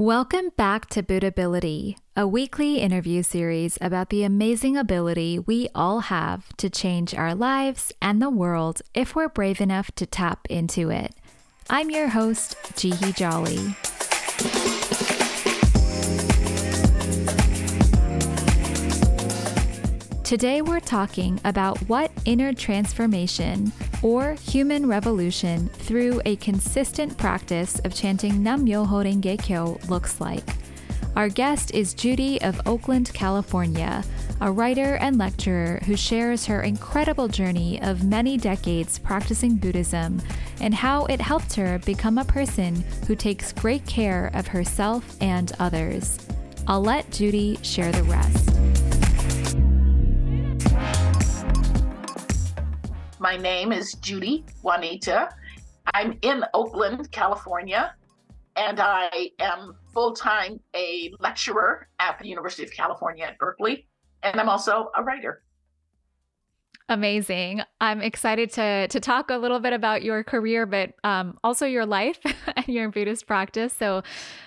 Welcome back to Buddhability, a weekly interview series about the amazing ability we all have to change our lives and the world if we're brave enough to tap into it. I'm your host, Jihi Jolly. Today, we're talking about what inner transformation or human revolution through a consistent practice of chanting Nam Myoho Renge Kyo looks like. Our guest is Judy of Oakland, California, a writer and lecturer who shares her incredible journey of many decades practicing Buddhism and how it helped her become a person who takes great care of herself and others. I'll let Judy share the rest. My name is Judy Juanita. I'm in Oakland, California, and I am full time a lecturer at the University of California at Berkeley, and I'm also a writer. Amazing. I'm excited to to talk a little bit about your career, but um, also your life and your Buddhist practice. So,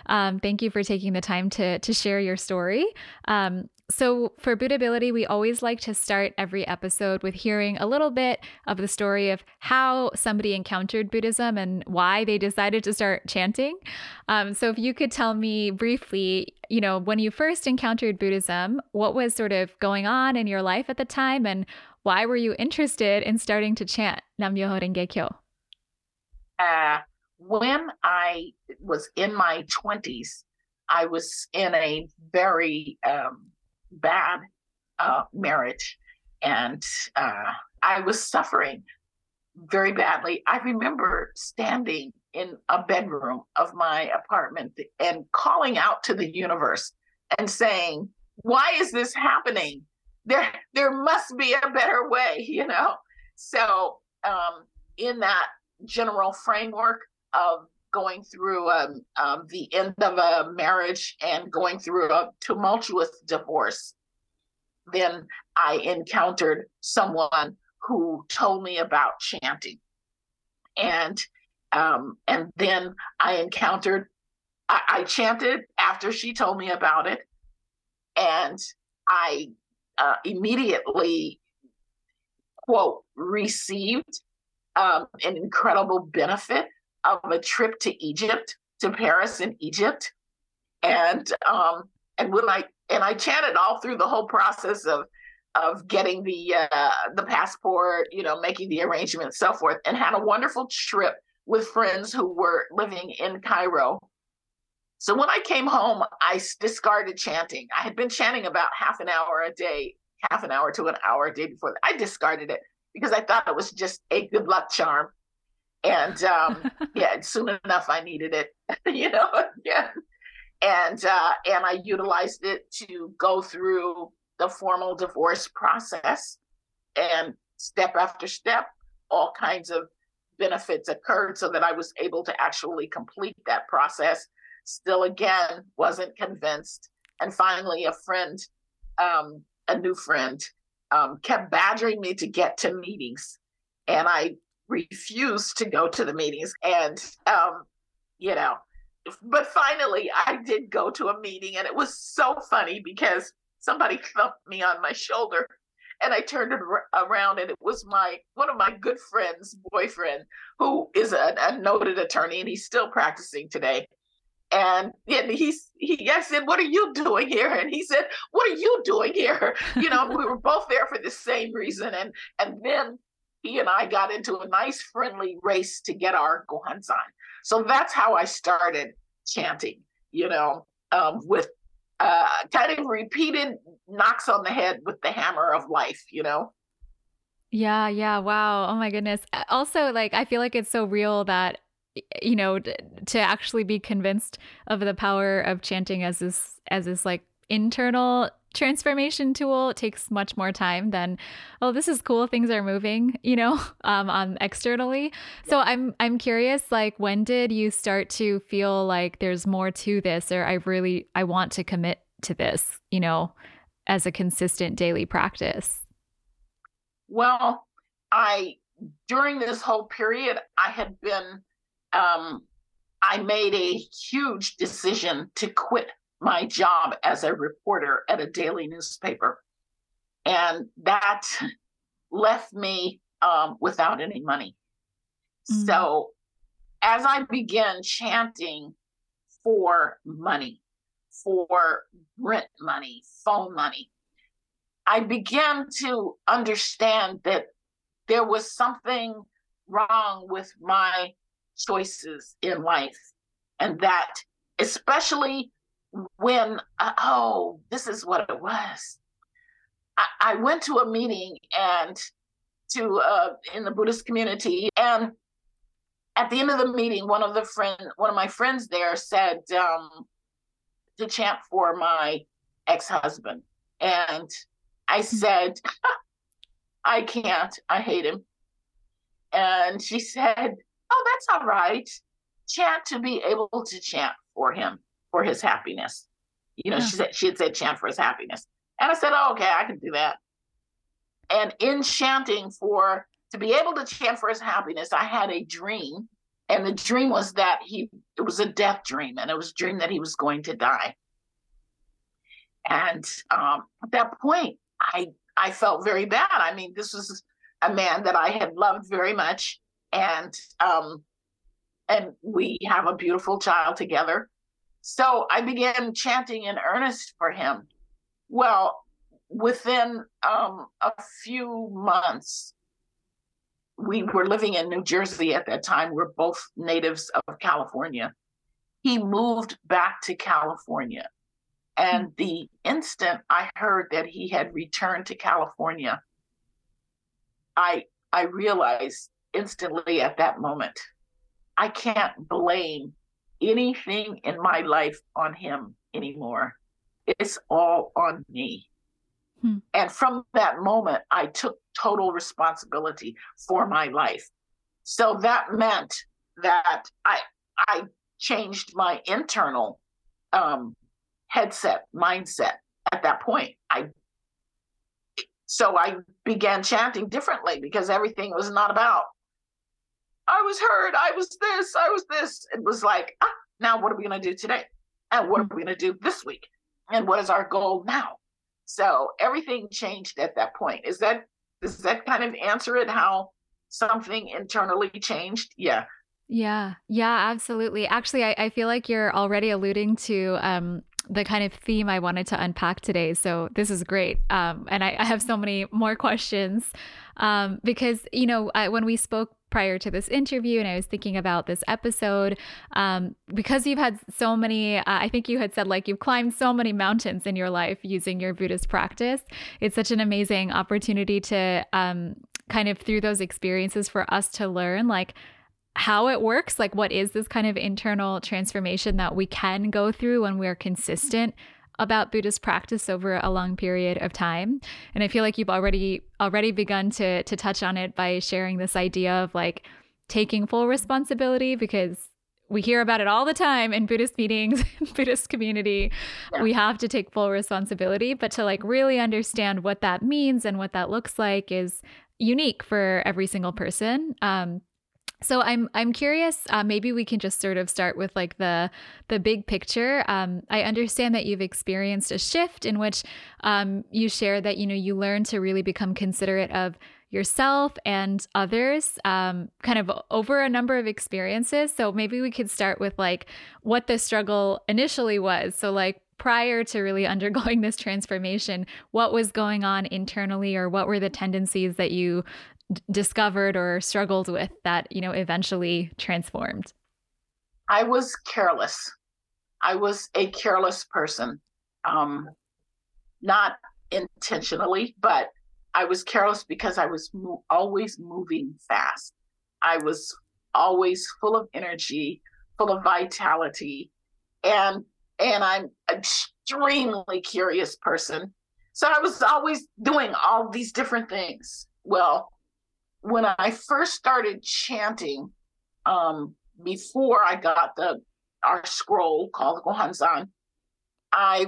um, thank you for taking the time to to share your story. Um, so, for Buddhability, we always like to start every episode with hearing a little bit of the story of how somebody encountered Buddhism and why they decided to start chanting. Um, so, if you could tell me briefly, you know, when you first encountered Buddhism, what was sort of going on in your life at the time, and why were you interested in starting to chant Nam Myoho Renge Kyo? Uh, when I was in my 20s, I was in a very um, bad uh, marriage, and uh, I was suffering very badly. I remember standing in a bedroom of my apartment and calling out to the universe and saying, "Why is this happening? There, there must be a better way," you know. So, um, in that general framework of going through um, um, the end of a marriage and going through a tumultuous divorce, then I encountered someone who told me about chanting, and um, and then I encountered I, I, chanted after she told me about it, and I uh, immediately quote received um, an incredible benefit of a trip to Egypt, to Paris in Egypt. And um, and when I and I chanted all through the whole process of of getting the uh, the passport, you know, making the arrangements, so forth, and had a wonderful trip with friends who were living in Cairo. So when I came home, I discarded chanting. I had been chanting about half an hour a day, half an hour to an hour a day before. I discarded it because I thought it was just a good luck charm and um, yeah, soon enough I needed it, you know, yeah, and uh, and I utilized it to go through the formal divorce process, and step after step, all kinds of benefits occurred, so that I was able to actually complete that process. Still, again, wasn't convinced, and finally, a friend, um, a new friend, um, kept badgering me to get to meetings, and I refused to go to the meetings. And, um, you know, but finally I did go to a meeting and it was so funny because somebody thumped me on my shoulder and I turned around and it was my one of my good friends boyfriend who is a, a noted attorney and he's still practicing today and and he's he I said, What are you doing here? And he said, What are you doing here? You know, we were both there for the same reason. And and then he and I got into a nice friendly race to get our Gohonzon. So that's how I started chanting, you know, um, with uh, kind of repeated knocks on the head with the hammer of life, you know? Yeah, yeah. Wow. Oh my goodness. Also, like, I feel like it's so real that, you know, to actually be convinced of the power of chanting as this, as this like internal transformation tool. It takes much more time than oh this is cool things are moving you know um, um externally. So i'm i'm curious like when did you start to feel like there's more to this or i really i want to commit to this you know as a consistent daily practice? Well i during this whole period i had been um I made a huge decision to quit my job as a reporter at a daily newspaper. And that left me um, without any money. Mm-hmm. So as I began chanting for money, for rent money, phone money, I began to understand that there was something wrong with my choices in life. And that, especially when, uh, oh, this is what it was. I, I went to a meeting and to uh, in the Buddhist community, and at the end of the meeting, one of the friend, one of my friends there said um, to chant for my ex-husband, and I hmm. said, I can't. I hate him. And she said, Oh, that's all right. Chant to be able to chant for him, for his happiness. You know, yeah. she said she had said chant for his happiness. And I said, Oh, okay, I can do that. And in chanting for to be able to chant for his happiness, I had a dream. And the dream was that he it was a death dream, and it was a dream that he was going to die. And um, at that point, I I felt very bad. I mean, this was a man that I had loved very much, and um, and we have a beautiful child together. So I began chanting in earnest for him. Well, within um, a few months, we were living in New Jersey at that time. We're both natives of California. He moved back to California. And the instant I heard that he had returned to California, I I realized instantly at that moment, I can't blame anything in my life on him anymore. It's all on me. Hmm. And from that moment, I took total responsibility for my life. So that meant that I I changed my internal um, headset mindset at that point. I so I began chanting differently because everything was not about I was hurt, I was this, I was this. It was like, ah, now what are we going to do today? And what are we going to do this week? And what is our goal now? So everything changed at that point. Is that does that kind of answer it how something internally changed? Yeah. Yeah, yeah, absolutely. Actually, I, I feel like you're already alluding to um, the kind of theme I wanted to unpack today. So this is great. Um, and I, I, have so many more questions um, because, you know, I, when we spoke prior to this interview and I was thinking about this episode, um, because you've had so many, uh, I think you had said like you've climbed so many mountains in your life using your Buddhist practice. It's such an amazing opportunity to um, kind of through those experiences for us to learn like, how it works like what is this kind of internal transformation that we can go through when we're consistent about buddhist practice over a long period of time and i feel like you've already already begun to to touch on it by sharing this idea of like taking full responsibility because we hear about it all the time in Buddhist meetings, Buddhist community. Yeah. We have to take full responsibility, but to like really understand what that means and what that looks like is unique for every single person. Um, so I'm I'm curious. Uh, maybe we can just sort of start with like the the big picture. Um, I understand that you've experienced a shift in which um, you share that you know you learn to really become considerate of yourself and others, um, kind of over a number of experiences. So maybe we could start with like what the struggle initially was. So like prior to really undergoing this transformation, what was going on internally, or what were the tendencies that you discovered or struggled with that you know eventually transformed? I was careless. I was a careless person. Um not intentionally but i was careless because i was mo- always moving fast. I was always full of energy full of vitality and and i'm extremely curious person. So i was always doing all these different things. Well when I first started chanting, um, before I got the our scroll called the Gohonzon, I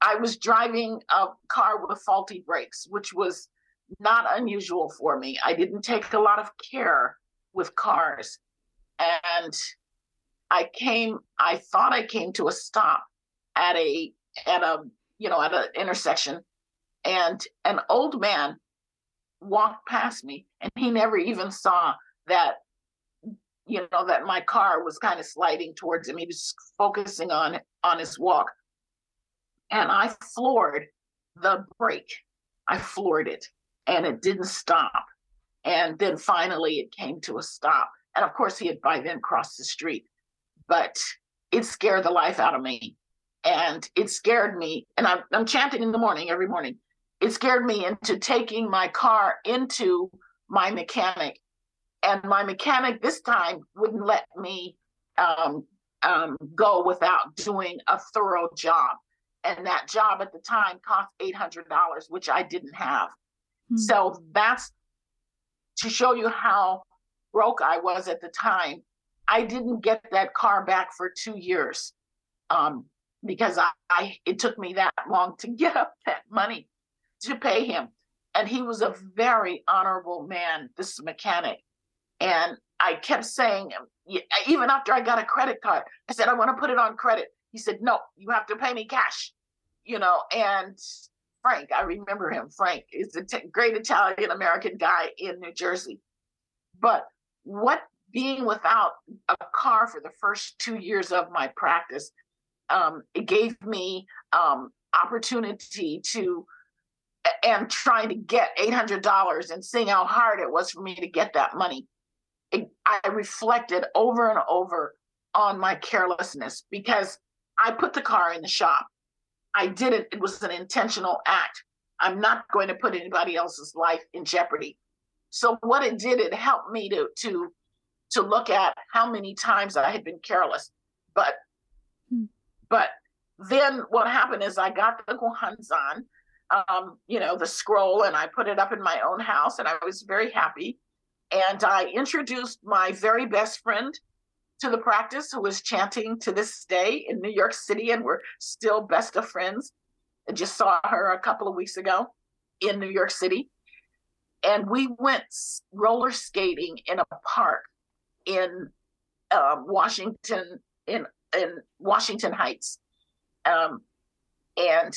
I was driving a car with faulty brakes, which was not unusual for me. I didn't take a lot of care with cars, and I came, I thought I came to a stop at a at a you know at an intersection, and an old man walked past me, and he never even saw that you know that my car was kind of sliding towards him. He was focusing on on his walk, and I floored the brake. I floored it, and it didn't stop. And then finally, it came to a stop. And of course, he had by then crossed the street, but it scared the life out of me. And it scared me. And I'm, I'm chanting in the morning every morning. It scared me into taking my car into my mechanic. And my mechanic this time wouldn't let me um, um, go without doing a thorough job. And that job at the time cost $800, which I didn't have. Mm-hmm. So that's to show you how broke I was at the time. I didn't get that car back for two years um, because I, I it took me that long to get up that money to pay him. And he was a very honorable man, this mechanic. And I kept saying, even after I got a credit card, I said, I want to put it on credit. He said, No, you have to pay me cash, you know. And Frank, I remember him. Frank is a t- great Italian American guy in New Jersey. But what being without a car for the first two years of my practice, um, it gave me um, opportunity to and trying to get $800 and seeing how hard it was for me to get that money. It, I reflected over and over on my carelessness because I put the car in the shop. I did it. It was an intentional act. I'm not going to put anybody else's life in jeopardy. So what it did, it helped me to to to look at how many times I had been careless. But hmm. but then what happened is I got the Gohonzon, um, you know, the scroll, and I put it up in my own house, and I was very happy. And I introduced my very best friend to the practice who is chanting to this day in New York City, and we're still best of friends. I just saw her a couple of weeks ago in New York City. And we went roller skating in a park in um, Washington in in Washington Heights, um, and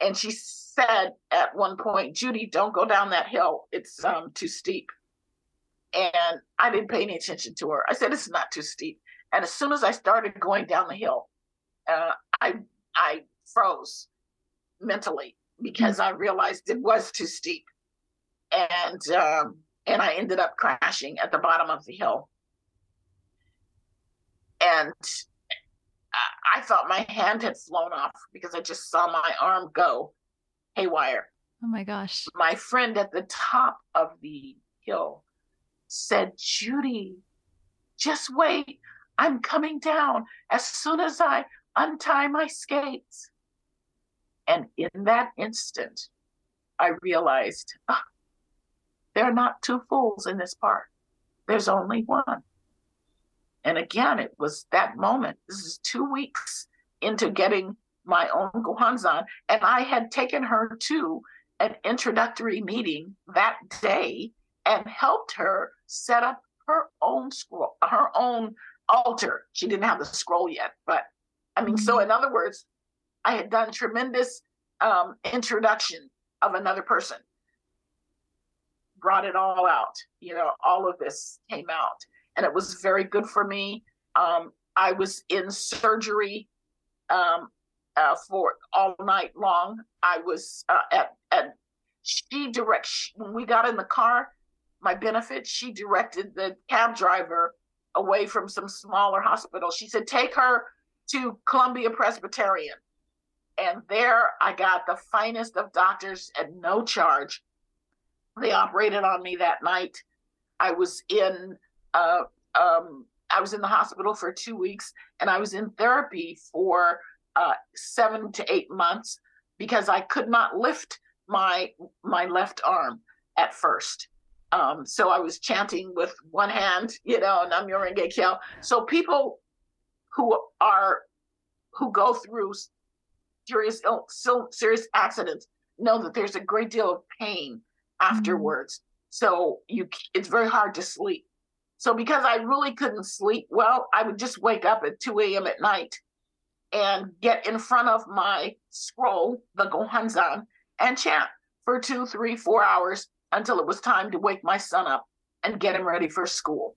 and she said at one point, "Judy, don't go down that hill; it's um, too steep." And I didn't pay any attention to her. I said, it's not too steep. And as soon as I started going down the hill, uh, I I froze mentally because mm-hmm. I realized it was too steep, and um, and I ended up crashing at the bottom of the hill. And I thought my hand had flown off because I just saw my arm go haywire. Oh my gosh! My friend at the top of the hill said, Judy, just wait. I'm coming down as soon as I untie my skates. And in that instant, I realized oh, there are not two fools in this park. There's only one. And again, it was that moment. This is two weeks into getting my own Gohonzon. And I had taken her to an introductory meeting that day and helped her set up her own scroll, her own altar. She didn't have the scroll yet, but I mean, mm-hmm. so in other words, I had done tremendous um, introduction of another person, brought it all out. You know, all of this came out, and it was very good for me. Um, I was in surgery um, uh, for all night long. I was uh, at at she direct when we got in the car my benefit, she directed the cab driver away from some smaller hospital. She said, take her to Columbia Presbyterian. And there I got the finest of doctors at no charge. They operated on me that night. I was in uh, um, I was in the hospital for two weeks and I was in therapy for uh, seven to eight months because I could not lift my my left arm at first. Um, so I was chanting with one hand, you know, Nam Renge Kyo. So people who are who go through serious serious accidents know that there's a great deal of pain afterwards. Mm-hmm. So you it's very hard to sleep. So because I really couldn't sleep well, I would just wake up at 2 a.m. at night and get in front of my scroll, the Gohonzon, and chant for two, three, four hours until it was time to wake my son up and get him ready for school.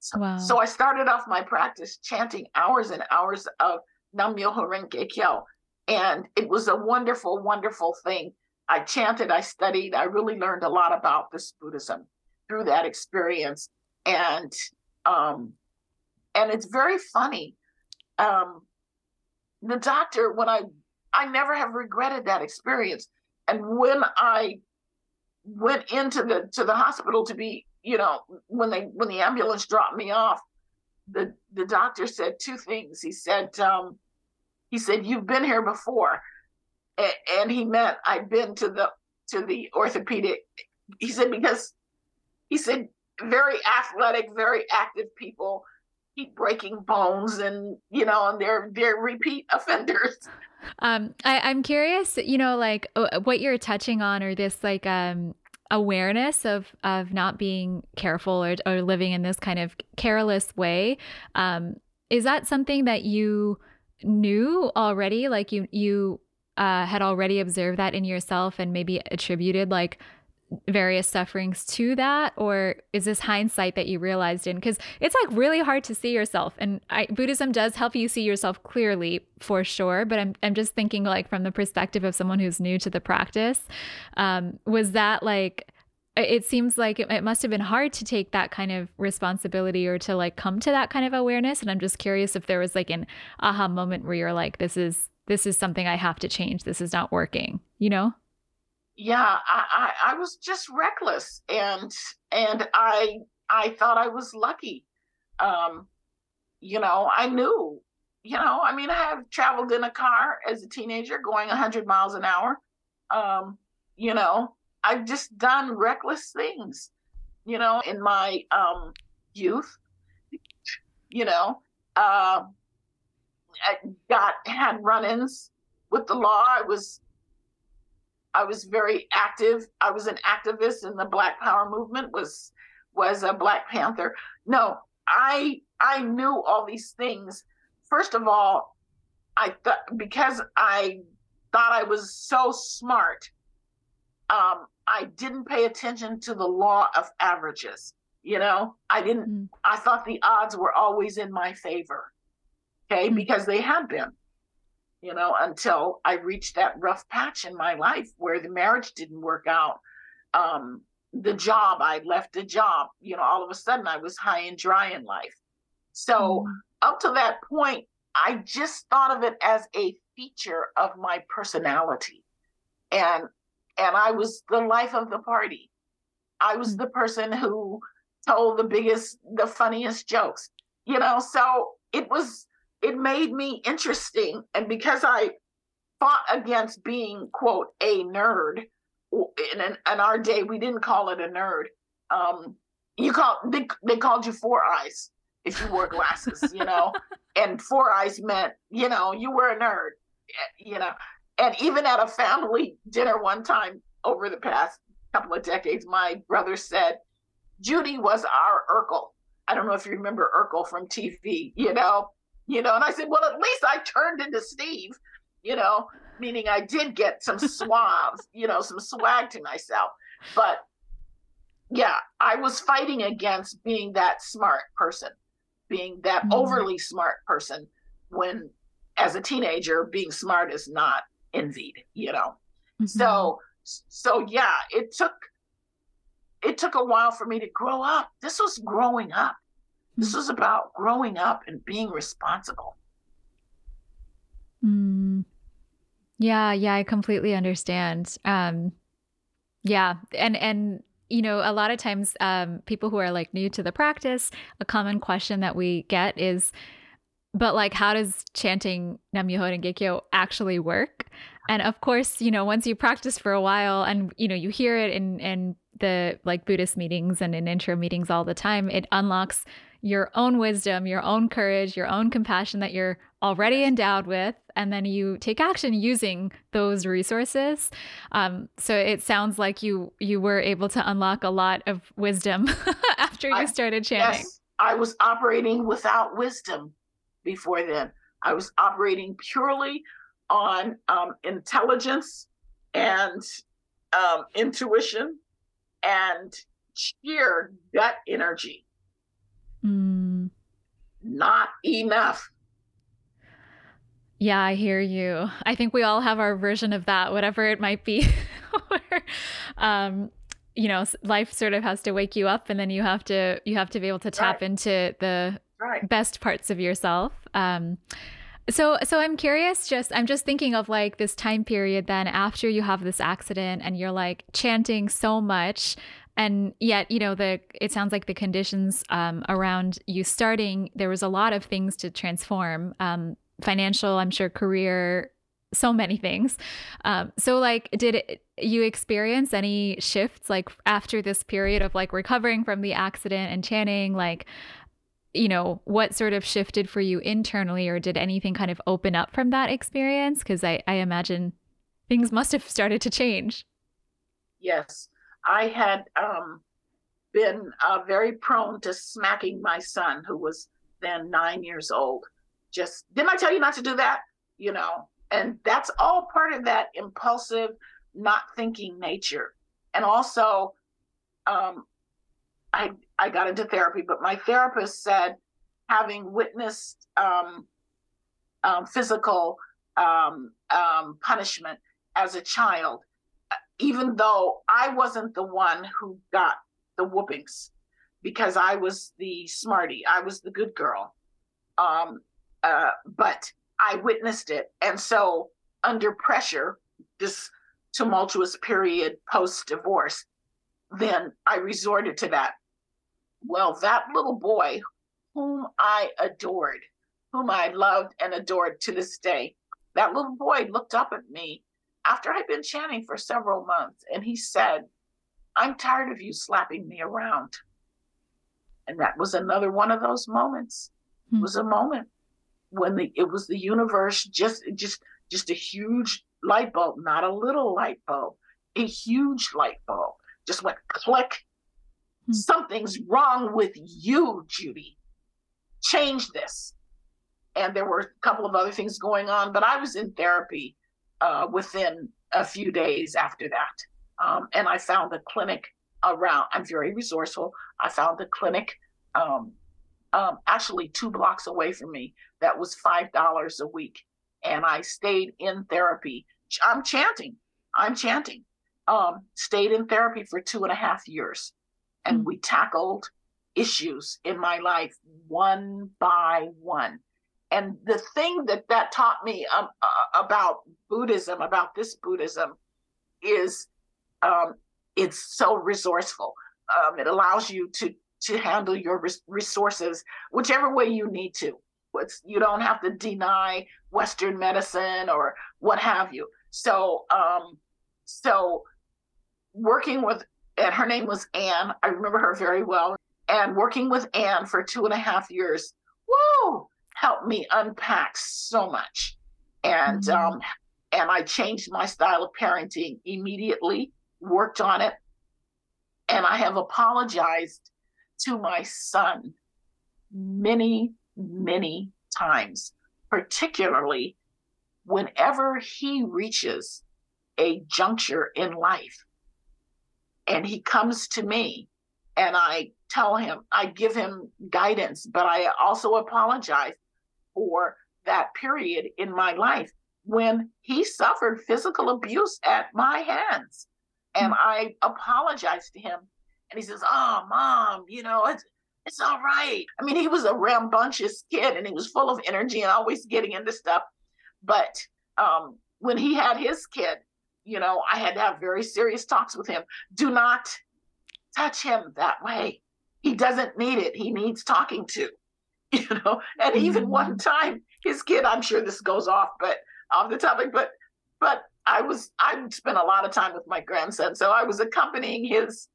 So, wow. so I started off my practice chanting hours and hours of Nam Myoho Renge Kyo. And it was a wonderful, wonderful thing. I chanted, I studied, I really learned a lot about this Buddhism through that experience and um, and it's very funny. Um, the doctor, when I I never have regretted that experience, and when I went into the to the hospital to be, you know, when they when the ambulance dropped me off, the the doctor said two things. He said, um, he said, "You've been here before," and, and he meant I'd been to the to the orthopedic. He said because he said very athletic, very active people keep breaking bones and you know and they're they're repeat offenders. Um I, i'm curious you know like uh, what you're touching on or this like um awareness of of not being careful or, or living in this kind of careless way. Um is that something that you knew already? Like you you uh, had already observed that in yourself and maybe attributed like various sufferings to that or is this hindsight that you realized in? Because it's like really hard to see yourself and I, buddhism does help you see yourself clearly for sure but I'm, I'm just thinking like from the perspective of someone who's new to the practice um, was that like it seems like it, it must have been hard to take that kind of responsibility or to like come to that kind of awareness and i'm just curious if there was like an aha moment where you're like this is this is something i have to change. This is not working you know yeah, I, I, I was just reckless and and I I thought I was lucky. Um, you know, I knew, you know, I mean, I have traveled in a car as a teenager going 100 miles an hour. Um, you know, I've just done reckless things, you know, in my um, youth. You know, uh, I got had run-ins with the law. I was I was very active. I was an activist in the Black Power movement. Was was a Black Panther. No, I I knew all these things. First of all, I thought because I thought I was so smart, um, I didn't pay attention to the law of averages. You know, I didn't. Mm. I thought the odds were always in my favor. Okay, mm. because they had been you know, until I reached that rough patch in my life where the marriage didn't work out. Um, the job, I left a job, you know, all of a sudden I was high and dry in life. So mm. up to that point, I just thought of it as a feature of my personality. And and I was the life of the party. I was mm. the person who told the biggest, the funniest jokes, you know, so it was it made me interesting. And because I fought against being, quote, a nerd, in, in, in our day, we didn't call it a nerd. Um, you call they, they called you four eyes if you wore glasses, you know, and four eyes meant, you know, you were a nerd, you know. And even at a family dinner one time over the past couple of decades, my brother said, Judy was our Urkel. I don't know if you remember Urkel from TV, you know, you know. And I said, well, at least I turned into Steve, you know, meaning I did get some suave, you know, some swag to myself. But yeah, I was fighting against being that smart person, being that mm-hmm. overly smart person when as a teenager being smart is not envied, you know. Mm-hmm. So so yeah, it took it took a while for me to grow up. This was growing up. This is about growing up and being responsible. Mm. Yeah, yeah, I completely understand. Um, yeah, and and you know, a lot of times, um, people who are like new to the practice, a common question that we get is, but like, how does chanting Nam Myoho Renge Kyo actually work? And of course, you know, once you practice for a while, and you know, you hear it in in the like Buddhist meetings and in intro meetings all the time, it unlocks your own wisdom, your own courage, your own compassion that you're already endowed with, and then you take action using those resources. Um, so it sounds like you you were able to unlock a lot of wisdom after you I, started chanting. Yes, I was operating without wisdom before then. I was operating purely on um, intelligence and um, intuition and sheer gut energy. Mm. Not enough. Yeah, I hear you. I think we all have our version of that, whatever it might be. um, you know, life sort of has to wake you up, and then you have to you have to be able to tap right. into the right. best parts of yourself. Um, so so I'm curious just I'm just thinking of like this time period then after you have this accident and you're like chanting so much and yet you know the it sounds like the conditions um, around you starting there was a lot of things to transform um, financial i'm sure career so many things. Um, so like did it, you experience any shifts like after this period of like recovering from the accident and chanting like you know what sort of shifted for you internally or did anything kind of open up from that experience? Because I, I imagine things must have started to change. Yes I had um, been uh, very prone to smacking my son, who was then nine years old. Just didn't I tell you not to do that? You know, and that's all part of that impulsive, not thinking nature. And also, um, I I got into therapy, but my therapist said, having witnessed um, um, physical um, um, punishment as a child, even though I wasn't the one who got the whoopings because I was the smarty, I was the good girl. Um, uh, but I witnessed it. And so, under pressure, this tumultuous period post divorce, then I resorted to that. Well, that little boy, whom I adored, whom I loved and adored to this day, that little boy looked up at me after I'd been chanting for several months, and he said, I'm tired of you slapping me around. And that was another one of those moments. Hmm. It was a moment when the it was the universe just just just a huge light bulb, not a little light bulb, a huge light bulb. Just went click. Hmm. Something's wrong with you, Judy. Change this. And there were a couple of other things going on, but I was in therapy uh, within a few days after that. Um, and I found a clinic around, I'm very resourceful. I found a clinic um, um, actually two blocks away from me that was $5 a week. And I stayed in therapy. I'm chanting. I'm chanting. Um, stayed in therapy for two and a half years. And mm-hmm. we tackled issues in my life one by one and the thing that that taught me um, uh, about buddhism about this buddhism is um, it's so resourceful. Um, it allows you to to handle your res- resources whichever way you need to. It's, you don't have to deny western medicine or what have you. So um so working with and her name was anne. I remember her very well. And working with anne for two and a half years whoa helped me unpack so much. And mm-hmm. um, and I changed my style of parenting immediately, worked on it, and I have apologized to my son many, many times, particularly whenever he reaches a juncture in life and he comes to me and I tell him, I give him guidance, but I also apologize for that period in my life when he suffered physical abuse at my hands. And mm-hmm. I apologized to him. And he says, Oh, mom, you know, it's it's all right. I mean, he was a rambunctious kid and he was full of energy and always getting into stuff. But um, when he had his kid, you know, I had to have very serious talks with him. Do not touch him that way. He doesn't need it. He needs talking to. you know and mm-hmm. even one time his kid i'm sure this goes off but off the topic but but i was i spent a lot of time with my grandson so i was accompanying his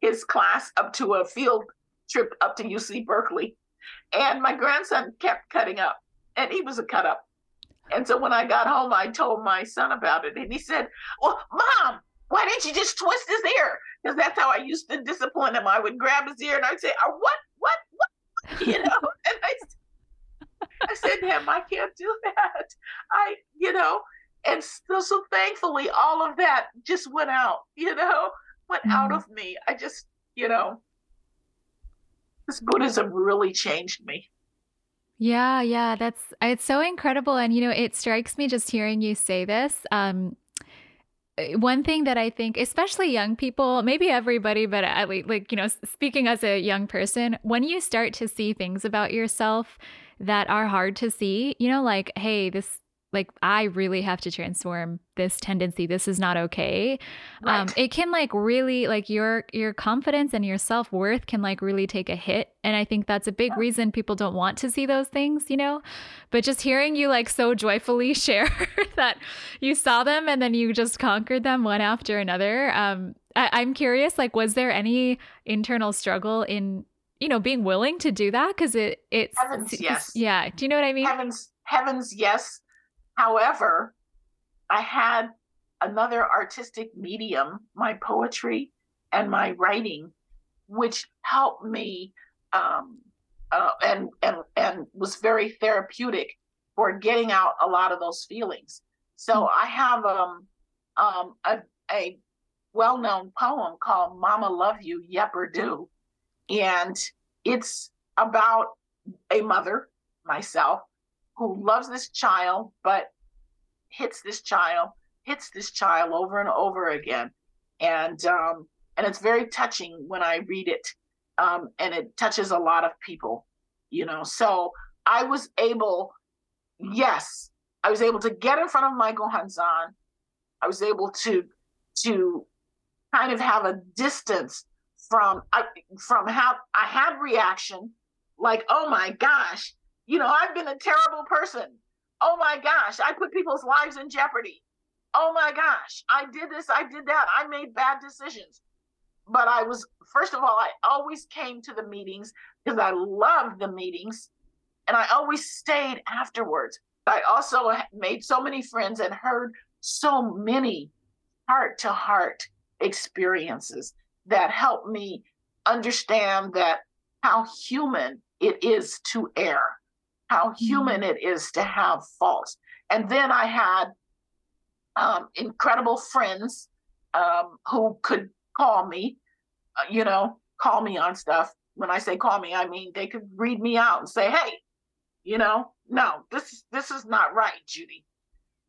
his class up to a field trip up to uc berkeley and my grandson kept cutting up, and he was a cut up. And so when I got home, I told my son about it, and he said, "Well, mom, why didn't you just twist his ear? Because that's how I used to discipline him. I would grab his ear and I'd say, oh, "What, what, what?" You know, and I, I said to him, "I can't do that. I, you know." And so, so thankfully, all of that just went out. You know, went mm-hmm. out of me. I just, you know, this Buddhism really changed me. Yeah, yeah, that's it's so incredible and you know, it strikes me just hearing you say this. Um Uh, one thing that I think, especially young people, maybe everybody, but at least, like, you know, speaking as a young person, when you start to see things about yourself that are hard to see, you know, like, hey, this like I really have to transform this tendency. This is not okay. Um, right. Um, it can like really like your your confidence and your self worth can like really take a hit, and I think that's a big yeah. reason people don't want to see those things, you know. But just hearing you like so joyfully share that you saw them and then you just conquered them one after another. Um, I, I'm curious, like, was there any internal struggle in you know being willing to do that because it it's heavens yes yeah do you know what i mean heavens heavens yes However, I had another artistic medium, my poetry and my writing, which helped me um, uh, and and and was very therapeutic for getting out a lot of those feelings. So mm-hmm. I have um, um, a, a well-known poem called "Mama Love You, Yepper Do," and it's about a mother, myself, who loves this child, but hits this child, hits this child over and over again. And um, and it's very touching when I read it. Um, and it touches a lot of people, you know. So I was able, yes, I was able to get in front of my Gohonzon. I was able to to kind of have a distance from from how I had reaction like, oh my gosh, you know, I've been a terrible person. Oh my gosh, I put people's lives in jeopardy. Oh my gosh, I did this, I did that. I made bad decisions. But I was, first of all, I always came to the meetings because I loved the meetings and I always stayed afterwards. I also made so many friends and heard so many heart to heart experiences that helped me understand that how human it is to err how human mm-hmm. it is to have faults. And then I had um, incredible friends um, who could call me, uh, you know, call me on stuff. When I say call me, I mean they could read me out and say, "Hey, you know, no, this this is not right, Judy."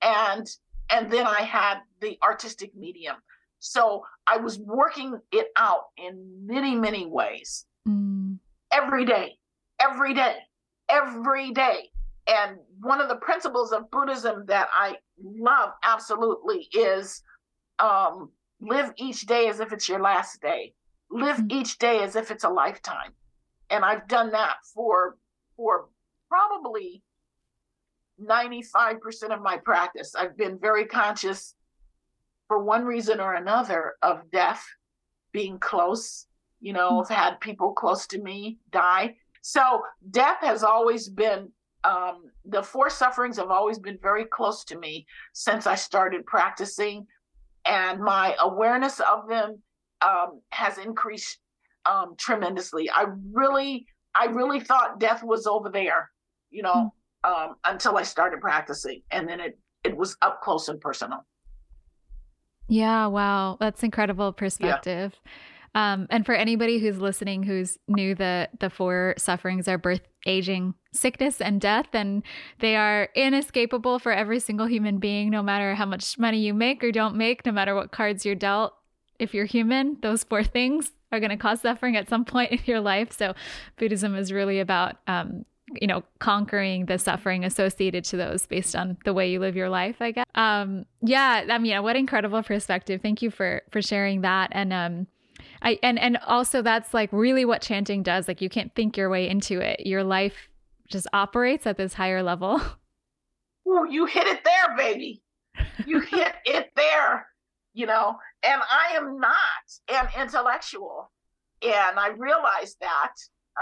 And and then I had the artistic medium. So I was working it out in many many ways. Mm. Every day, every day every day. And one of the principles of Buddhism that I love absolutely is um, live each day as if it's your last day. Live mm-hmm. each day as if it's a lifetime. And I've done that for for probably 95% of my practice. I've been very conscious for one reason or another of death being close. You know, mm-hmm. I've had people close to me die. So death has always been um, the four sufferings have always been very close to me since I started practicing, and my awareness of them um, has increased um, tremendously. I really, I really thought death was over there, you know, mm. until I started practicing, and then it it was up close and personal. Yeah, wow, that's incredible perspective. Yeah. Um, and for anybody who's listening who's knew the the four sufferings are birth, aging, sickness, and death, and they are inescapable for every single human being, no matter how much money you make or don't make, no matter what cards you're dealt. If you're human, those four things are going to cause suffering at some point in your life. So, Buddhism is really about um, you know conquering the suffering associated to those based on the way you live your life i guess um yeah i mean what incredible perspective thank you for for sharing that and um I and and also that's like really what chanting does. Like you can't think your way into it. Your life just operates at this higher level. Ooh, you hit it there, baby. You hit it there. You know, and I am not an intellectual, and I realized that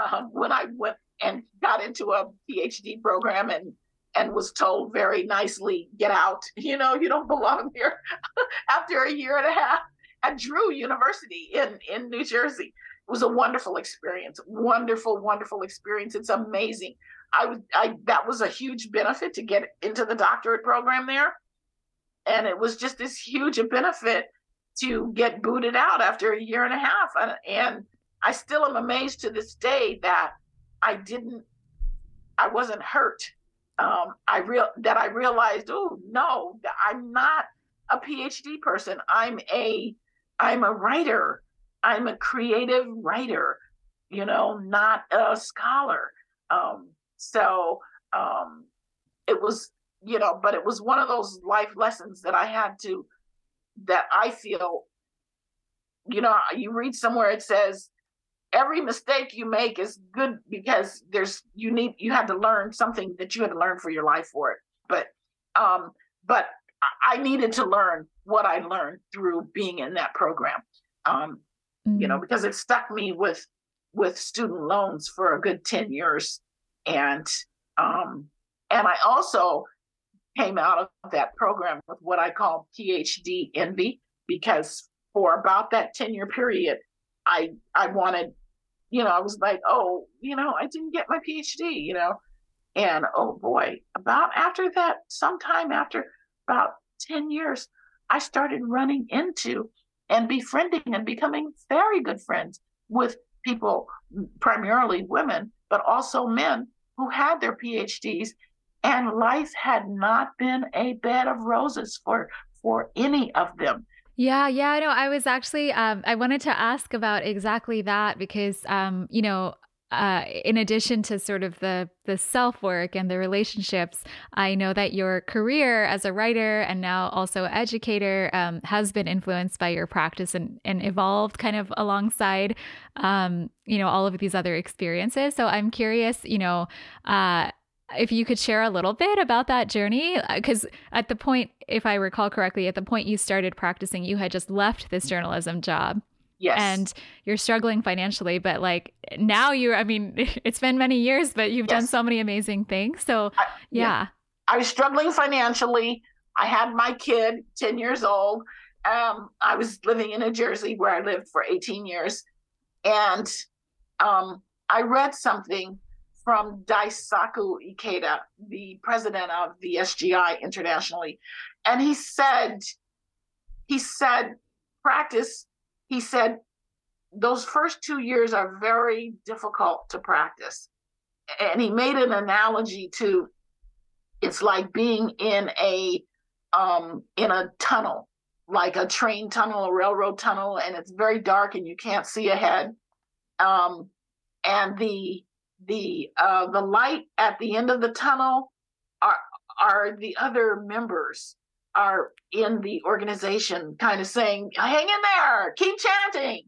um, when I went and got into a PhD program and and was told very nicely, get out. You know, you don't belong here after a year and a half at Drew University in, in New Jersey. It was a wonderful experience. Wonderful, wonderful experience. It's amazing. I I that was a huge benefit to get into the doctorate program there. And it was just this huge benefit to get booted out after a year and a half. And, and I still am amazed to this day that I didn't I wasn't hurt um, I real that I realized, oh no, I'm not a PhD person. I'm a I'm a writer. I'm a creative writer, you know, not a scholar. Um, so um, it was, you know, but it was one of those life lessons that I had to that I feel, you know, you read somewhere it says every mistake you make is good because there's you need you had to learn something that you had to learn for your life for it but um but i needed to learn what i learned through being in that program um mm-hmm. you know mm. because it stuck me with with student loans for a good 10 years and um and i also came out of that program with what i call phd envy because for about that 10 year period I I wanted, you know, I was like, oh, you know, I didn't get my PhD, you know, and oh boy, about after that, sometime after about ten years, I started running into and befriending and becoming very good friends with people, primarily women, but also men who had their PhDs, and life had not been a bed of roses for for any of them. Yeah, yeah, no, I was actually um I wanted to ask about exactly that because um you know uh, in addition to sort of the the self work and the relationships, I know that your career as a writer and now also educator um, has been influenced by your practice and, and evolved kind of alongside, um, you know, all of these other experiences. So I'm curious, you know, uh, if you could share a little bit about that journey because uh, at the point if i recall correctly at the point you started practicing you had just left this journalism job yes and you're struggling financially but like now you're i mean it's been many years but you've yes. done so many amazing things so I, yeah. yeah. i was struggling financially i had my kid 10 years old um, i was living in new jersey where i lived for 18 years and um, i read something from Daisaku Ikeda, the president of the SGI internationally. And he said, he said, practice, he said, those first two years are very difficult to practice. And he made an analogy to it's like being in a um, in a tunnel, like a train tunnel, a railroad tunnel, and it's very dark and you can't see ahead. Um, and the the uh, the light at the end of the tunnel are are the other members are in the organization kind of saying hang in there keep chanting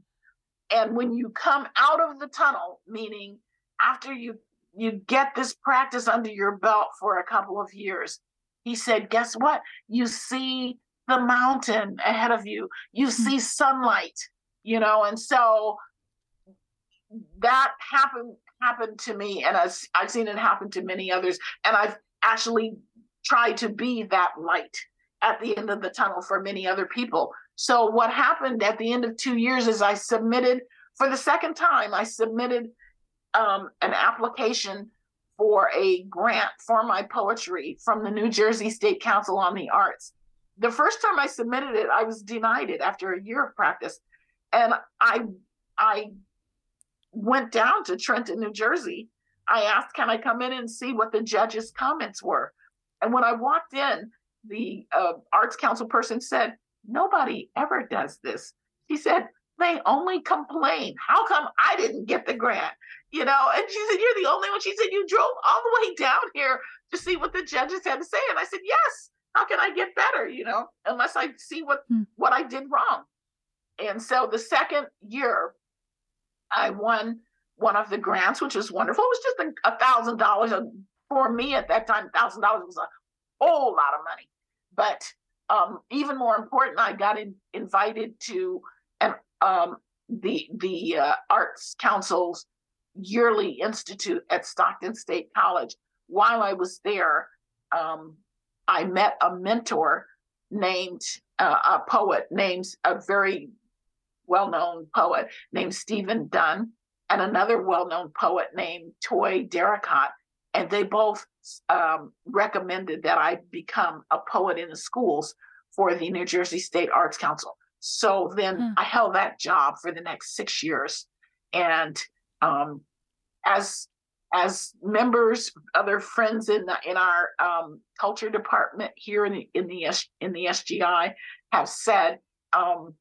and when you come out of the tunnel meaning after you you get this practice under your belt for a couple of years he said guess what you see the mountain ahead of you you hmm. see sunlight you know and so that happened happened to me, and I've, I've seen it happen to many others. And I've actually tried to be that light at the end of the tunnel for many other people. So, what happened at the end of two years is I submitted for the second time, I submitted um, an application for a grant for my poetry from the New Jersey State Council on the Arts. The first time I submitted it, I was denied it after a year of practice. And I I went down to Trenton, New Jersey. I asked, can I come in and see what the judge's comments were? And when I walked in, the uh, Arts Council person said, nobody ever does this. He said, they only complain. How come I didn't get the grant? You know, and she said, You're the only one. She said, You drove all the way down here to see what the judges had to say. And I said, Yes, how can I get better? You know, unless I see what hmm. what I did wrong. And so the second year, I won one of the grants, which was wonderful. It was just a thousand dollars for me at that time. Thousand dollars was a whole lot of money, but um, even more important, I got in, invited to an um, the the uh, Arts Council's yearly institute at Stockton State College. While I was there, um, I met a mentor named uh, a poet named a very well-known poet named Stephen Dunn and another well-known poet named Toi Derricotte, and they both um, recommended that I become a poet in the schools for the New Jersey State Arts Council. So then hmm. I held that job for the next six years, and um, as as members, other friends in the, in our um, culture department here in the in the in the SGI have said, um,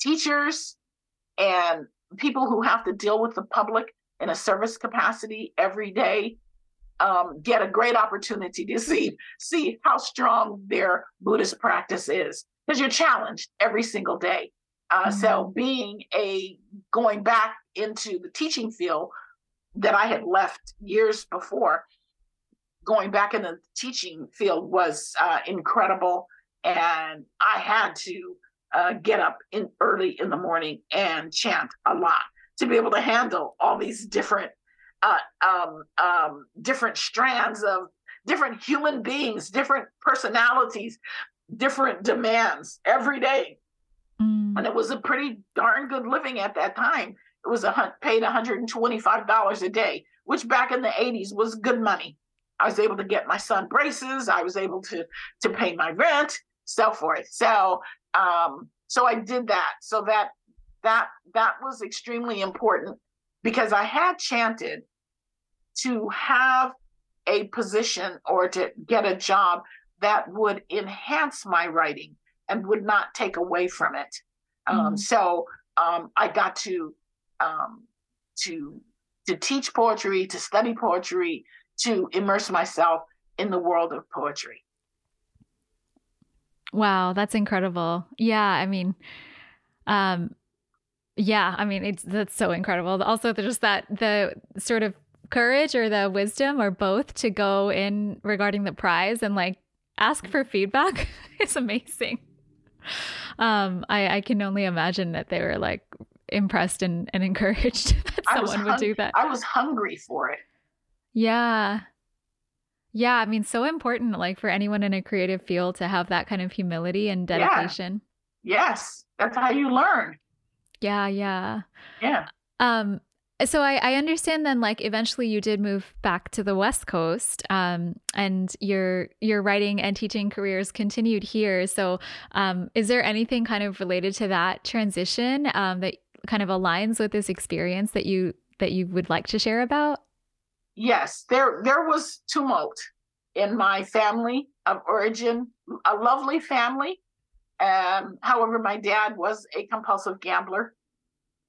teachers and people who have to deal with the public in a service capacity every day um, get a great opportunity to see see how strong their Buddhist practice is because you're challenged every single day. Uh, mm-hmm. So being a going back into the teaching field that I had left years before, going back in the teaching field was uh, incredible, and I had to uh, get up in early in the morning and chant a lot to be able to handle all these different uh, um, um, different strands of different human beings, different personalities, different demands every day. Mm. And it was a pretty darn good living at that time. It was a paid $125 a day, which back in the 80s was good money. I was able to get my son braces. I was able to to pay my rent, so forth. So um, so I did that. So that that that was extremely important because I had chanted to have a position or to get a job that would enhance my writing and would not take away from it. Um, mm-hmm. Um, so um, I got to um, to to teach poetry, to study poetry, to immerse myself in the world of poetry. Wow, that's incredible. Yeah, I mean, um, yeah, I mean, it's that's so incredible. Also, just that the sort of courage or the wisdom or both to go in regarding the prize and like ask for feedback is amazing. Um, I, I can only imagine that they were like impressed and, and encouraged that someone hung- would do that. I was hungry for it. Yeah. Yeah, I mean, so important, like for anyone in a creative field to have that kind of humility and dedication. Yeah. Yes, that's how you learn. Yeah, yeah. Yeah. Um, so I, I understand then like eventually you did move back to the west coast um, and your your writing and teaching careers continued here. So um, is there anything kind of related to that transition um, that kind of aligns with this experience that you that you would like to share about? Yes there there was tumult in my family of origin a lovely family um, however my dad was a compulsive gambler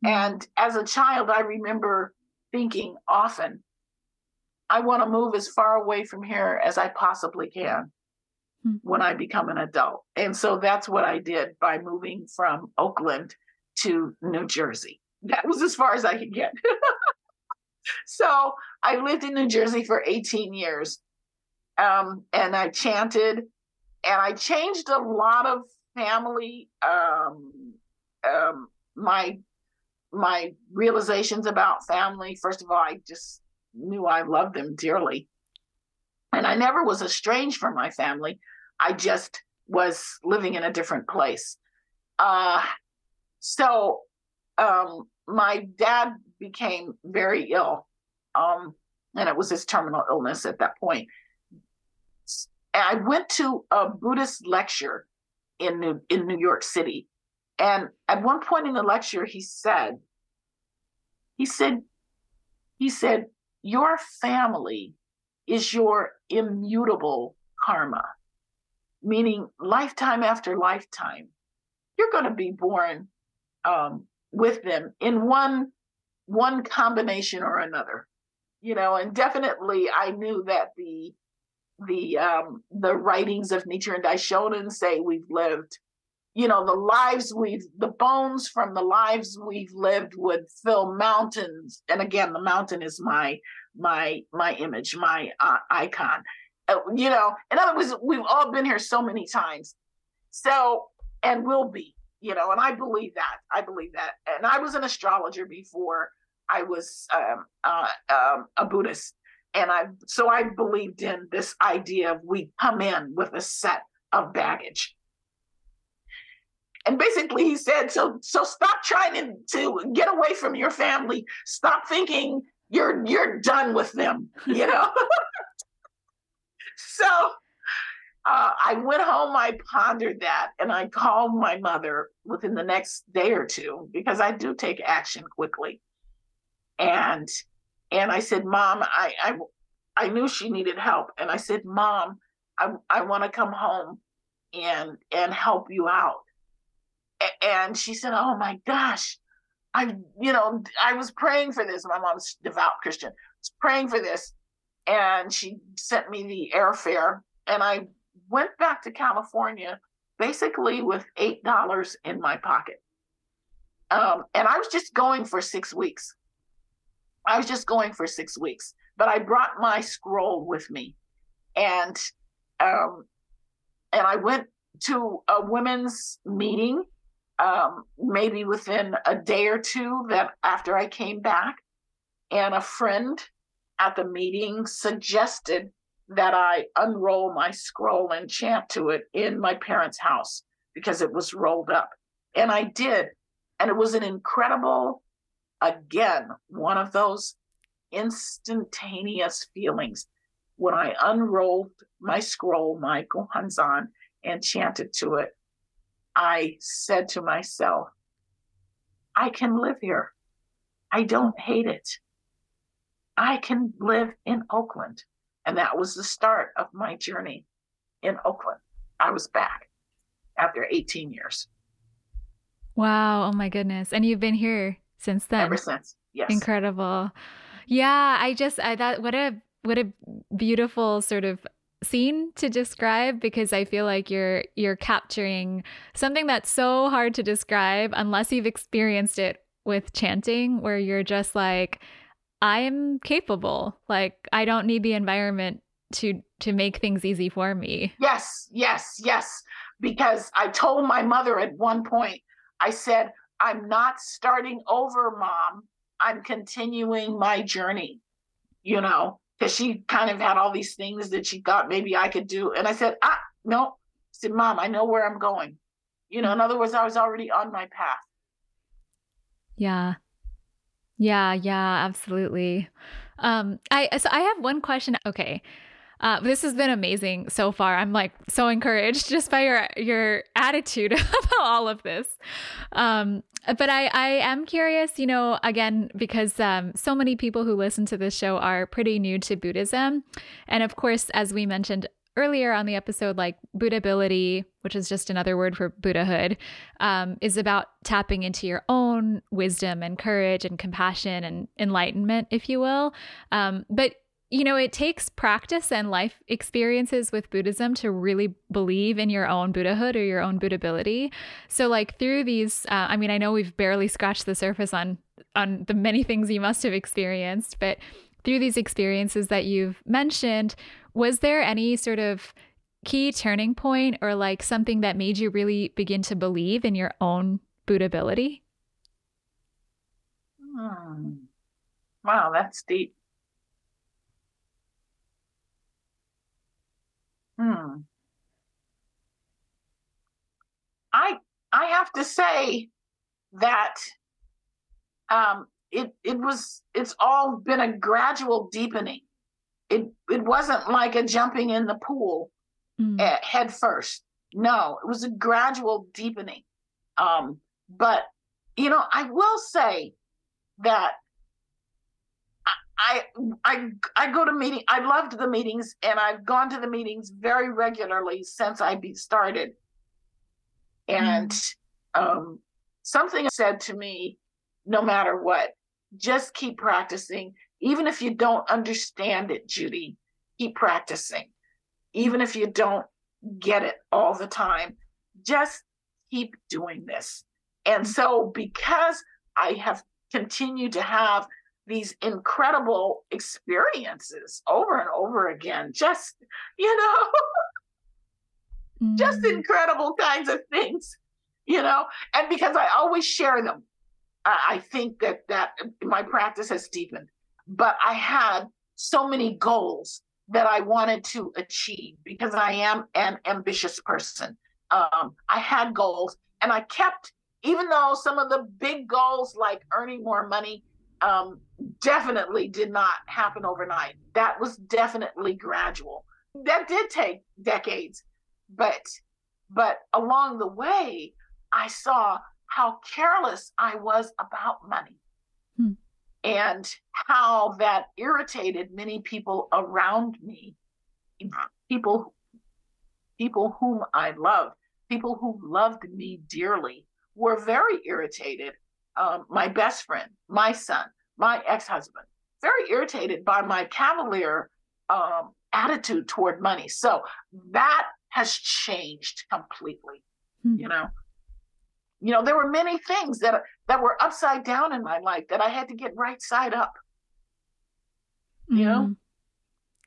and as a child, I remember thinking often, I want to move as far away from here as I possibly can hmm. when I become an adult. And so that's what I did by moving from Oakland to New Jersey. That was as far as I could get. so I lived in New Jersey for 18 years. Um, and I chanted and I changed a lot of family um, um, my my realizations about family, first of all, I just knew I loved them dearly. And I never was estranged from my family. I just was living in a different place. Uh, so um, my dad became very ill, um, and it was his terminal illness at that point. And I went to a Buddhist lecture in New, in New York City, and at one point in the lecture, he said, he said, he said, your family is your immutable karma, meaning lifetime after lifetime, you're going to be born um, with them in one one combination or another, you know. And definitely, I knew that the the um, the writings of Nichiren Daishonin say we've lived you know the lives we've the bones from the lives we've lived would fill mountains. And again the mountain is my my my image my uh, icon. Uh, you know in other words we've all been here so many times. So and will be you know and i believe that i believe that. And i was an astrologer before I was um, uh, um, a Buddhist, and I so I believed in this idea of we come in with a set of baggage. And basically, he said, "So, so stop trying to, to get away from your family. Stop thinking you're you're done with them. You know." so uh, I went home, I pondered that, and I called my mother within the next day or two because I do take action quickly. And and I said, Mom, I I, I knew she needed help, and I said, Mom, I I want to come home and and help you out. And she said, Oh my gosh, I you know I was praying for this. My mom's devout Christian. Was praying for this, and she sent me the airfare, and I went back to California basically with eight dollars in my pocket. Um, and I was just going for six weeks. I was just going for six weeks, but I brought my scroll with me, and um, and I went to a women's meeting, um, maybe within a day or two that after I came back, and a friend at the meeting suggested that I unroll my scroll and chant to it in my parents' house because it was rolled up. And I did. And it was an incredible, again, one of those instantaneous feelings when I unrolled my scroll, my Gohonzon, and chanted to it. I said to myself, I can live here. I don't hate it. I can live in Oakland. And that was the start of my journey in Oakland. I was back after 18 years. Wow. Oh my goodness. And you've been here since then. Ever since. Yes. Incredible. Yeah, I just I thought what a what a beautiful sort of scene to describe because I feel like you're you're capturing something that's so hard to describe unless you've experienced it with chanting where you're just like I am capable. Like I don't need the environment to to make things easy for me. Yes, yes, yes. Because I told my mother at one point, I said, I'm not starting over, mom. I'm continuing my journey, you know, because she kind of had all these things that she thought maybe I could do. And I said, ah, no. I said, Mom, I know where I'm going. You know, in other words, I was already on my path. Yeah. Yeah, yeah, absolutely. Um, I so I have one question. Okay. Uh, this has been amazing so far. I'm like so encouraged just by your your attitude about all of this. Um, but I I am curious, you know, again because um, so many people who listen to this show are pretty new to Buddhism, and of course, as we mentioned earlier on the episode, like Buddhability, which is just another word for Buddhahood, um, is about tapping into your own wisdom and courage and compassion and enlightenment, if you will. Um, but you know, it takes practice and life experiences with Buddhism to really believe in your own Buddhahood or your own Buddhability. So, like through these, uh, I mean, I know we've barely scratched the surface on on the many things you must have experienced, but through these experiences that you've mentioned, was there any sort of key turning point or like something that made you really begin to believe in your own Buddhability? Hmm. Wow, that's deep. Hmm. I I have to say that um, it it was it's all been a gradual deepening it it wasn't like a jumping in the pool mm. at head first. No, it was a gradual deepening. Um, but you know, I will say that I I I go to meeting. I loved the meetings, and I've gone to the meetings very regularly since I be started. And mm. um, something said to me, no matter what, just keep practicing even if you don't understand it, Judy, keep practicing. Even if you don't get it all the time, just keep doing this. And so, because I have continued to have these incredible experiences over and over again, just, you know, mm. just incredible kinds of things, you know, and because I always share them I think that that my practice has deepened, but I had so many goals that I wanted to achieve because I am an ambitious person. Um, I had goals and I kept, even though some of the big goals like earning more money um, definitely did not happen overnight. That was definitely gradual. That did take decades, but but along the way, I saw how careless I was about money. Hmm. And how that irritated many people around me, people, people whom I loved, people who loved me dearly, were very irritated. Um, my best friend, my son, my ex-husband, very irritated by my cavalier um, attitude toward money. So that has changed completely. Hmm. You know, you know, there were many things that that were upside down in my life that I had to get right side up. You know? Mm.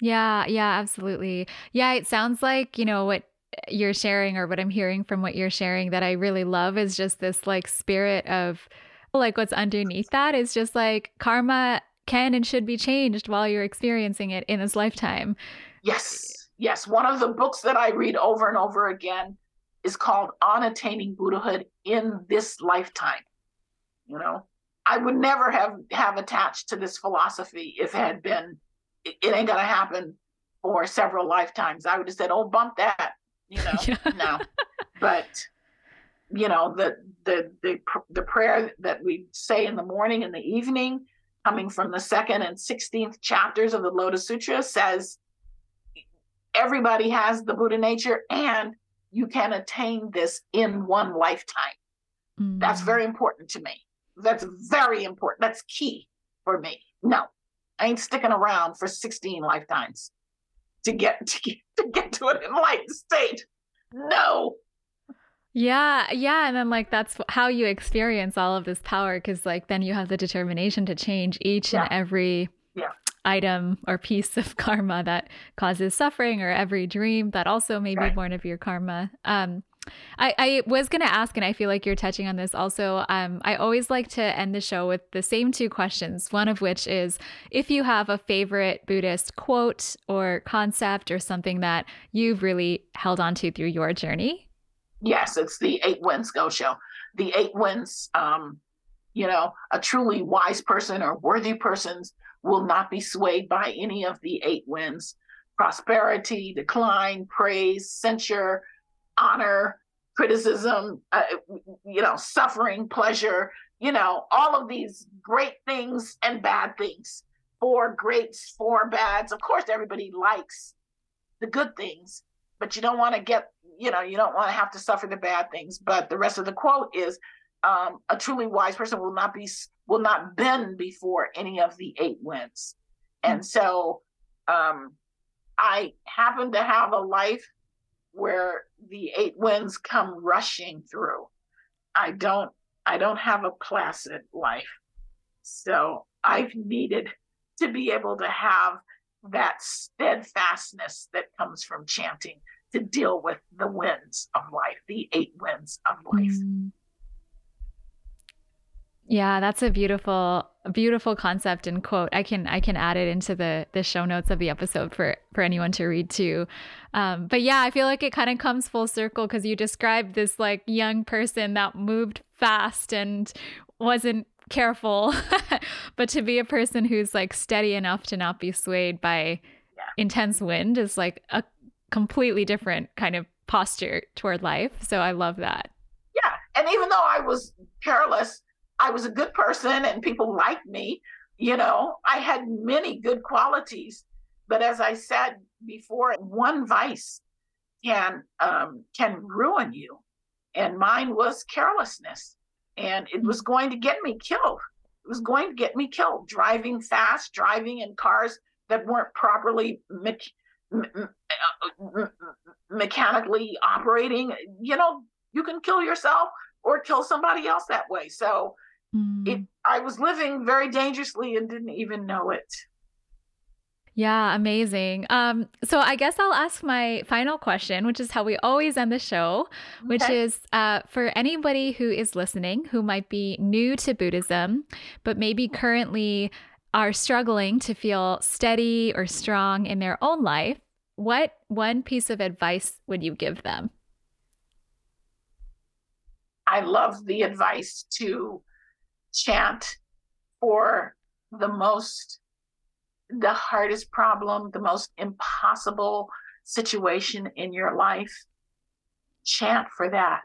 Yeah, yeah, absolutely. Yeah, it sounds like, you know, what you're sharing or what I'm hearing from what you're sharing that I really love is just this like spirit of like what's underneath that is just like karma can and should be changed while you're experiencing it in this lifetime. Yes. Yes, one of the books that I read over and over again is called On Attaining Buddhahood in This Lifetime. You know, I would never have have attached to this philosophy if it had been it, it ain't gonna happen for several lifetimes. I would have said, "Oh, bump that," you know. Yeah. no, but you know the the the the prayer that we say in the morning and the evening, coming from the second and sixteenth chapters of the Lotus Sutra, says everybody has the Buddha nature and you can attain this in one lifetime. Mm. That's very important to me. That's very important. That's key for me. No, I ain't sticking around for 16 lifetimes to get to get, to, get to an enlightened state. No. Yeah, yeah, and then like that's how you experience all of this power because like then you have the determination to change each yeah. and every yeah item or piece of karma that causes suffering or every dream that also may be born of your karma. Um, I, I was going to ask, and I feel like you're touching on this also. Um, I always like to end the show with the same two questions, one of which is if you have a favorite Buddhist quote or concept or something that you've really held on to through your journey. Yes, it's the Eight Winds Gosho. The Eight Winds, um, you know, a truly wise person or worthy persons will not be swayed by any of the eight winds prosperity, decline, praise, censure, honor, criticism, uh, you know, suffering, pleasure, you know, all of these great things and bad things. Four greats, four bads. Of course, everybody likes the good things, but you don't want to get, you know, you don't want to have to suffer the bad things. But the rest of the quote is um, a truly wise person will not be will not bend before any of the eight winds. And so um, I happen to have a life where the eight winds come rushing through. I don't I don't have a placid life. So I've needed to be able to have that steadfastness that comes from chanting to deal with the winds of life, the eight winds of life. Mm. Yeah, that's a beautiful beautiful concept and quote. I can I can add it into the the show notes of the episode for for anyone to read too. Um, but yeah, I feel like it kind of comes full circle because you described this like young person that moved fast and wasn't careful, but to be a person who's like steady enough to not be swayed by yeah. intense wind is like a completely different kind of posture toward life. So I love that. Yeah, and even though I was careless I was a good person and people liked me. You know, I had many good qualities. But as I said before, one vice can um, can ruin you. And mine was carelessness. And it was going to get me killed. It was going to get me killed. Driving fast, driving in cars that weren't properly me- me- mechanically operating. You know, you can kill yourself or kill somebody else that way. So Mm. It, I was living very dangerously and didn't even know it. Yeah, amazing. Um, so I guess I'll ask my final question, which is how we always end the show, which is uh, for anybody who is listening who might be new to Buddhism, but maybe currently are struggling to feel steady or strong in their own life, what one piece of advice would you give them? I love the advice to chant for the most, the hardest problem, the most impossible situation in your life. Chant for that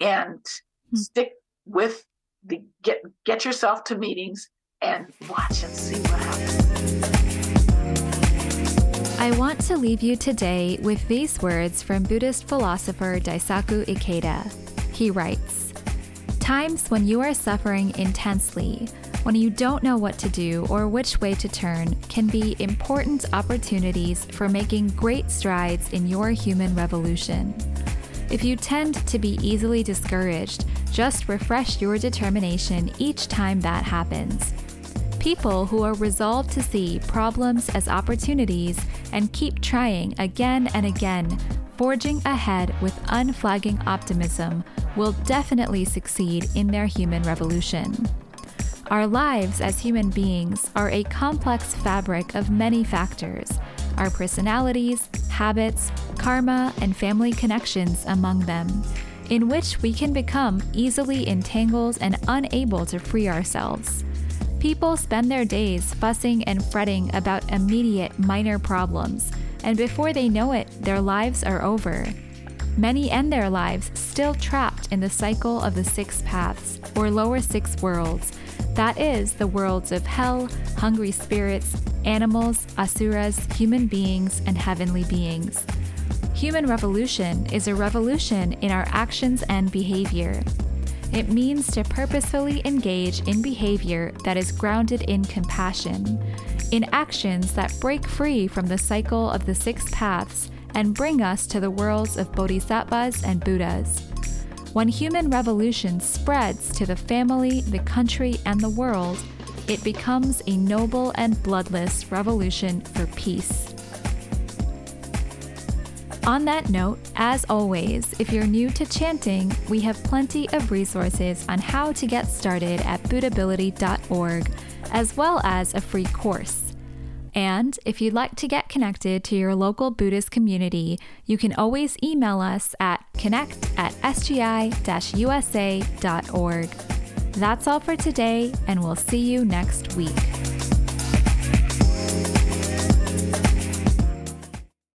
and Hmm. stick with the get get yourself to meetings and watch and see what happens. I want to leave you today with these words from Buddhist philosopher Daisaku Ikeda. He writes Times when you are suffering intensely, when you don't know what to do or which way to turn, can be important opportunities for making great strides in your human revolution. If you tend to be easily discouraged, just refresh your determination each time that happens. People who are resolved to see problems as opportunities and keep trying again and again, forging ahead with unflagging optimism, will definitely succeed in their human revolution. Our lives as human beings are a complex fabric of many factors our personalities, habits, karma, and family connections among them, in which we can become easily entangled and unable to free ourselves. People spend their days fussing and fretting about immediate minor problems, and before they know it, their lives are over. Many end their lives still trapped in the cycle of the six paths, or lower six worlds. That is, the worlds of hell, hungry spirits, animals, asuras, human beings, and heavenly beings. Human revolution is a revolution in our actions and behavior. It means to purposefully engage in behavior that is grounded in compassion, in actions that break free from the cycle of the six paths and bring us to the worlds of bodhisattvas and Buddhas. When human revolution spreads to the family, the country, and the world, it becomes a noble and bloodless revolution for peace. On that note, as always, if you're new to chanting, we have plenty of resources on how to get started at buddhability.org, as well as a free course. And if you'd like to get connected to your local Buddhist community, you can always email us at connect at sgi usa.org. That's all for today, and we'll see you next week.